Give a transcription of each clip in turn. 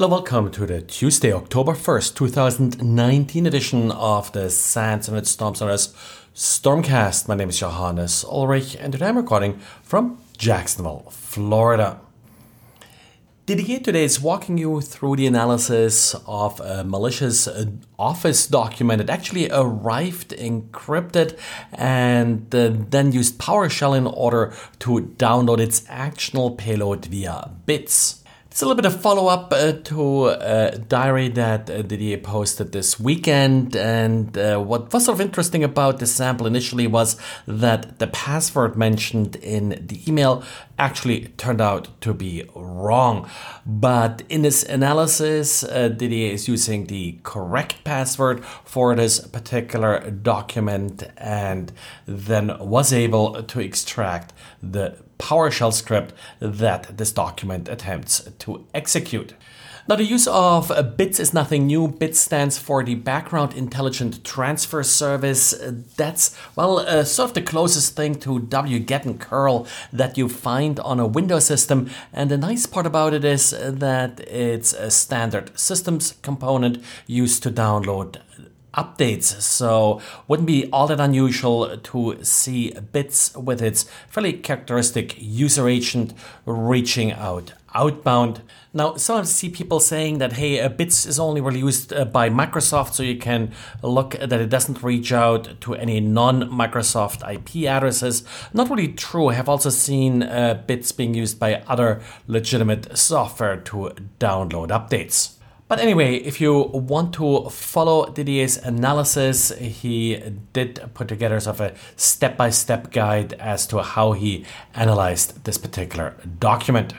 Hello, welcome to the Tuesday, October 1st, 2019 edition of the SANS Internet Storm Center's Stormcast. My name is Johannes Ulrich, and today I'm recording from Jacksonville, Florida. Didier today is walking you through the analysis of a malicious uh, Office document. that actually arrived encrypted and uh, then used PowerShell in order to download its actionable payload via bits. It's a little bit of follow up uh, to a diary that uh, Didier posted this weekend. And uh, what was sort of interesting about this sample initially was that the password mentioned in the email actually turned out to be wrong. But in this analysis, uh, Didier is using the correct password for this particular document and then was able to extract the PowerShell script that this document attempts to execute. Now, the use of uh, bits is nothing new. Bits stands for the Background Intelligent Transfer Service. Uh, that's, well, uh, sort of the closest thing to wget and curl that you find on a Windows system. And the nice part about it is uh, that it's a standard systems component used to download updates. So wouldn't be all that unusual to see bits with its fairly characteristic user agent reaching out outbound. Now, sometimes I see people saying that, hey, bits is only really used uh, by Microsoft, so you can look that it doesn't reach out to any non Microsoft IP addresses. Not really true. I have also seen uh, bits being used by other legitimate software to download updates. But anyway, if you want to follow Didier's analysis, he did put together sort of a step by step guide as to how he analyzed this particular document.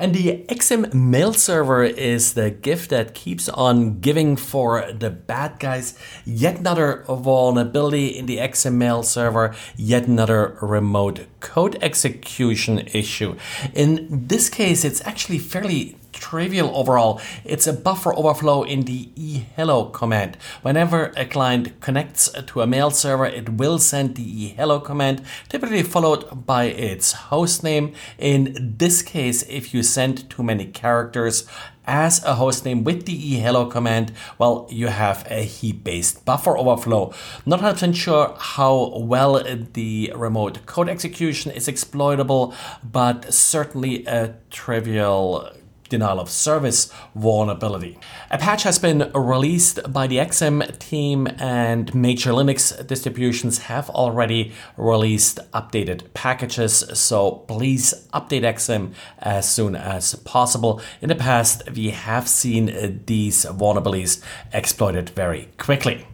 And the Exim mail server is the gift that keeps on giving for the bad guys. Yet another vulnerability in the Exim mail server, yet another remote code execution issue. In this case, it's actually fairly trivial overall. It's a buffer overflow in the EHLO command. Whenever a client connects to a mail server, it will send the EHLO command, typically followed by its hostname. In this case, if you send too many characters, as a hostname with the EHLO command, well, you have a heap-based buffer overflow. Not 100% sure how well the remote code execution is exploitable, but certainly a trivial denial of service vulnerability. A patch has been released by the Exim team, and major Linux distributions have already released updated packages. So please update Exim as soon as possible. In the past, we have seen these vulnerabilities exploited very quickly.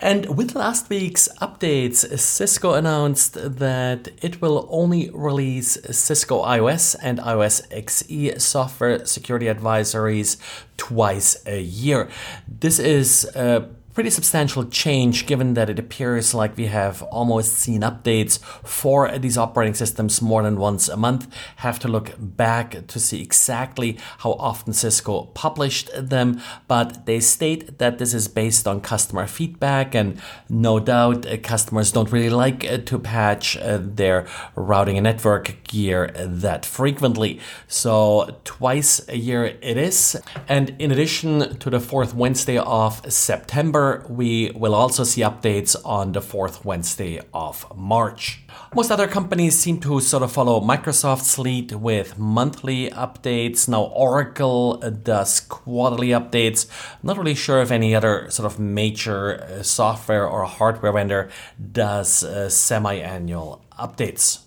And with last week's updates, Cisco announced that it will only release Cisco IOS and IOS XE software security advisories twice a year. This is a pretty substantial change given that it appears like we have almost seen updates for these operating systems more than once a month. Have to look back to see exactly how often Cisco published them, but they state that this is based on customer feedback and no doubt uh, customers don't really like uh, to patch uh, their routing and network gear that frequently. So twice a year it is. And in addition to the fourth Wednesday of September, we will also see updates on the fourth Wednesday of March. Most other companies seem to sort of follow Microsoft's lead with monthly updates. Now, Oracle does quarterly updates. not really sure if any other sort of major uh, software or hardware vendor does uh, semi annual updates.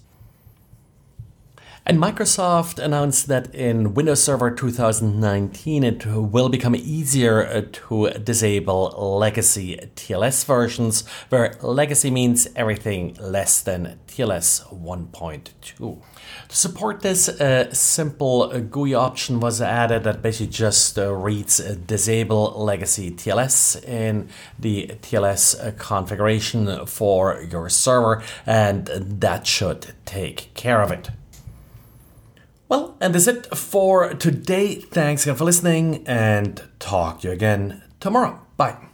And Microsoft announced that in Windows Server 2019, it will become easier uh, to disable legacy TLS versions, where legacy means everything less than TLS 1.2. To support this, a simple GUI option was added that basically just uh, reads uh, disable legacy TLS in the TLS uh, configuration for your server, and that should take care of it. Well, and that's it for today. Thanks again for listening and talk to you again tomorrow. Bye.